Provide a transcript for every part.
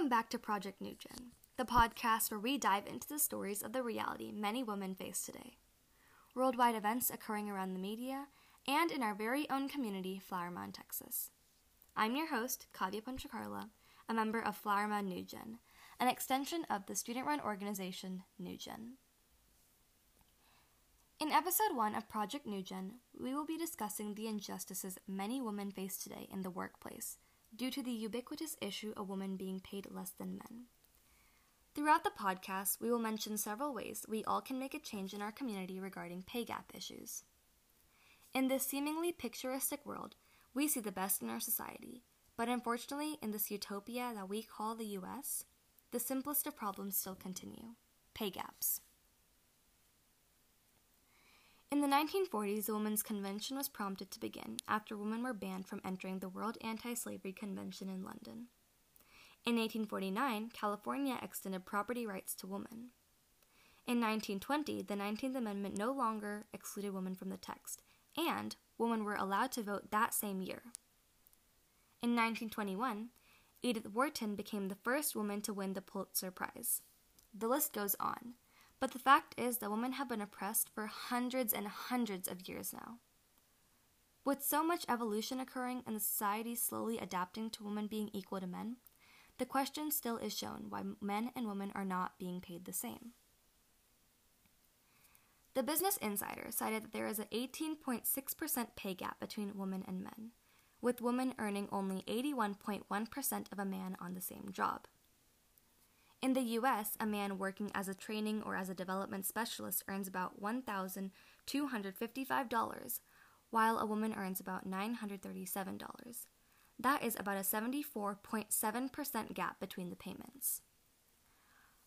Welcome back to Project New Gen, the podcast where we dive into the stories of the reality many women face today. Worldwide events occurring around the media and in our very own community, Flower Mound, Texas. I'm your host, Kavya Panchakarla, a member of Flower Mound New Gen, an extension of the student run organization New Gen. In episode 1 of Project New Gen, we will be discussing the injustices many women face today in the workplace due to the ubiquitous issue of women being paid less than men. Throughout the podcast, we will mention several ways we all can make a change in our community regarding pay gap issues. In this seemingly picturesque world, we see the best in our society, but unfortunately, in this utopia that we call the US, the simplest of problems still continue pay gaps. In the 1940s, the Women's Convention was prompted to begin after women were banned from entering the World Anti Slavery Convention in London. In 1849, California extended property rights to women. In 1920, the 19th Amendment no longer excluded women from the text, and women were allowed to vote that same year. In 1921, Edith Wharton became the first woman to win the Pulitzer Prize. The list goes on. But the fact is that women have been oppressed for hundreds and hundreds of years now. With so much evolution occurring and the society slowly adapting to women being equal to men, the question still is shown why men and women are not being paid the same. The Business Insider cited that there is an 18.6% pay gap between women and men, with women earning only 81.1% of a man on the same job. In the US, a man working as a training or as a development specialist earns about $1,255, while a woman earns about $937. That is about a 74.7% gap between the payments.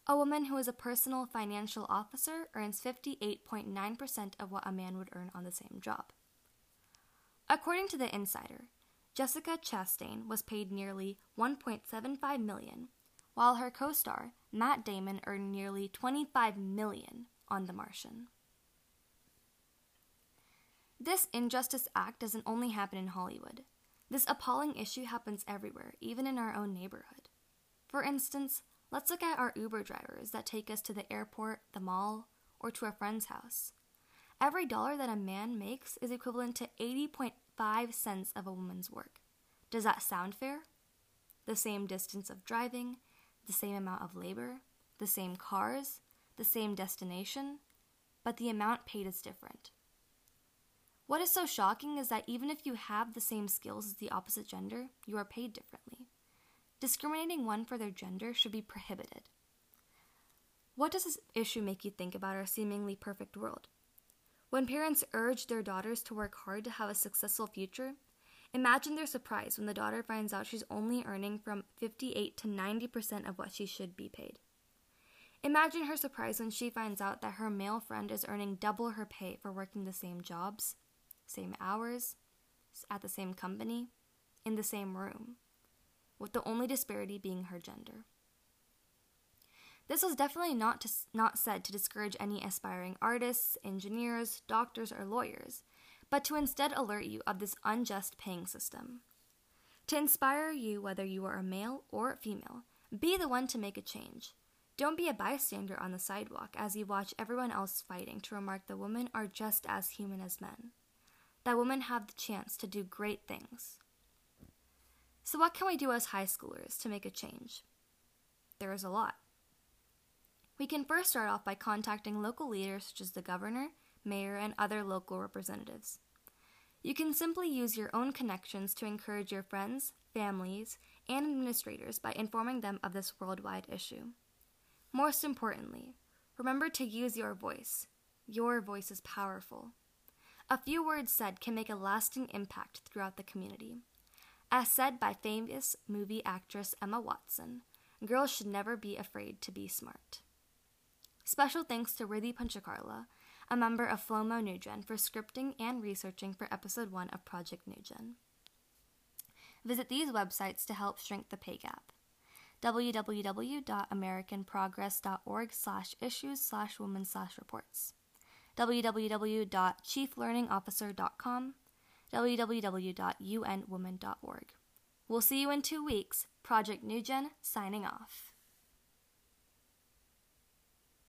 A woman who is a personal financial officer earns 58.9% of what a man would earn on the same job. According to the Insider, Jessica Chastain was paid nearly 1.75 million while her co-star, Matt Damon, earned nearly 25 million on The Martian. This injustice act doesn't only happen in Hollywood. This appalling issue happens everywhere, even in our own neighborhood. For instance, let's look at our Uber drivers that take us to the airport, the mall, or to a friend's house. Every dollar that a man makes is equivalent to 80.5 cents of a woman's work. Does that sound fair? The same distance of driving, the same amount of labor, the same cars, the same destination, but the amount paid is different. What is so shocking is that even if you have the same skills as the opposite gender, you are paid differently. Discriminating one for their gender should be prohibited. What does this issue make you think about our seemingly perfect world? When parents urge their daughters to work hard to have a successful future, Imagine their surprise when the daughter finds out she's only earning from 58 to 90% of what she should be paid. Imagine her surprise when she finds out that her male friend is earning double her pay for working the same jobs, same hours, at the same company, in the same room, with the only disparity being her gender. This was definitely not, to, not said to discourage any aspiring artists, engineers, doctors, or lawyers but to instead alert you of this unjust paying system. To inspire you, whether you are a male or a female, be the one to make a change. Don't be a bystander on the sidewalk as you watch everyone else fighting to remark that women are just as human as men, that women have the chance to do great things. So, what can we do as high schoolers to make a change? There is a lot. We can first start off by contacting local leaders such as the governor, mayor, and other local representatives. You can simply use your own connections to encourage your friends, families, and administrators by informing them of this worldwide issue. Most importantly, remember to use your voice. Your voice is powerful. A few words said can make a lasting impact throughout the community. As said by famous movie actress Emma Watson, girls should never be afraid to be smart. Special thanks to Riddhi Panchakarla, a member of Flomo NewGen, for scripting and researching for episode 1 of Project NewGen. Visit these websites to help shrink the pay gap www.americanprogress.org slash issues slash women slash reports www.chieflearningofficer.com www.unwomen.org We'll see you in two weeks. Project New Gen signing off.